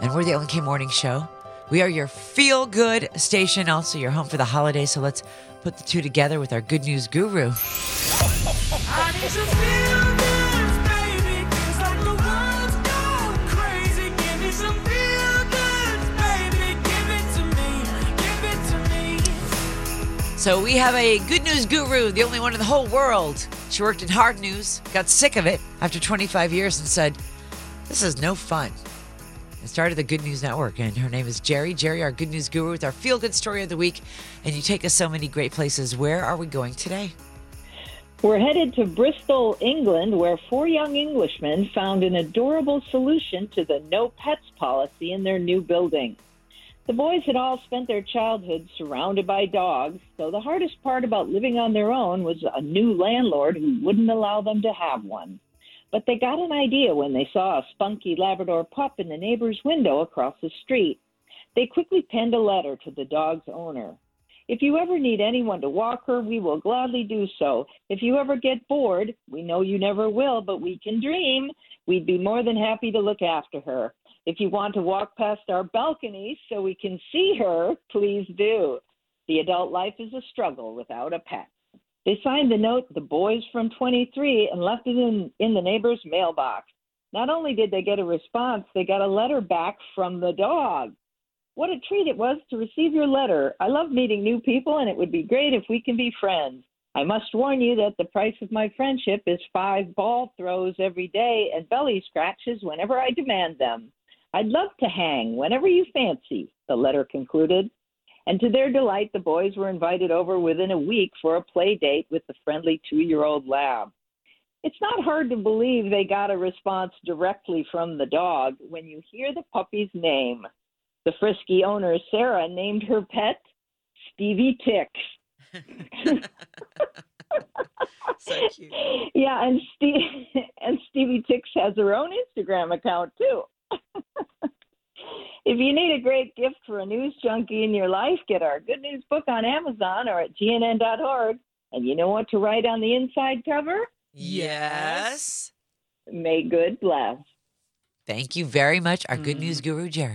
and we're the OK Morning Show. We are your feel good station, also your home for the holidays. So let's put the two together with our good news guru. I need to feel good, baby. It's like the world's gone crazy. Give me some feel good, baby. Give it to me. Give it to me. So we have a good news guru, the only one in the whole world. She worked in hard news, got sick of it after 25 years, and said, This is no fun. Started the Good News Network. And her name is Geri. Geri, our good news guru, with our feel good story of the week. And you take us so many great places. Where are we going today? We're headed to Bristol, England, where four young Englishmen found an adorable solution to the no pets policy in their new building. The boys had all spent their childhood surrounded by dogs, so the hardest part about living on their own was a new landlord who wouldn't allow them to have one. But they got an idea when they saw a spunky Labrador pup in the neighbor's window across the street. They quickly penned a letter to the dog's owner. If you ever need anyone to walk her, we will gladly do so. If you ever get bored, we know you never will, but we can dream. We'd be more than happy to look after her. If you want to walk past our balcony so we can see her, please do. The adult life is a struggle without a pet. They signed the note, the boys from 23, and left it in, in the neighbor's mailbox. Not only did they get a response, they got a letter back from the dog. What a treat it was to receive your letter. I love meeting new people, and it would be great if we can be friends. I must warn you that the price of my friendship is five ball throws every day and belly scratches whenever I demand them. I'd love to hang whenever you fancy, the letter concluded. And to their delight, the boys were invited over within a week for a play date with the friendly two year old lab. It's not hard to believe they got a response directly from the dog when you hear the puppy's name. The frisky owner, Sarah, named her pet Stevie Ticks. So cute. Yeah, and Steve and Stevie Ticks has her own Instagram account too. If you need a great gift for a news junkie in your life, get our good news book on Amazon or at gnn.org. And you know what to write on the inside cover? Yes. May good bless. Thank you very much, our good mm. news guru, Geri.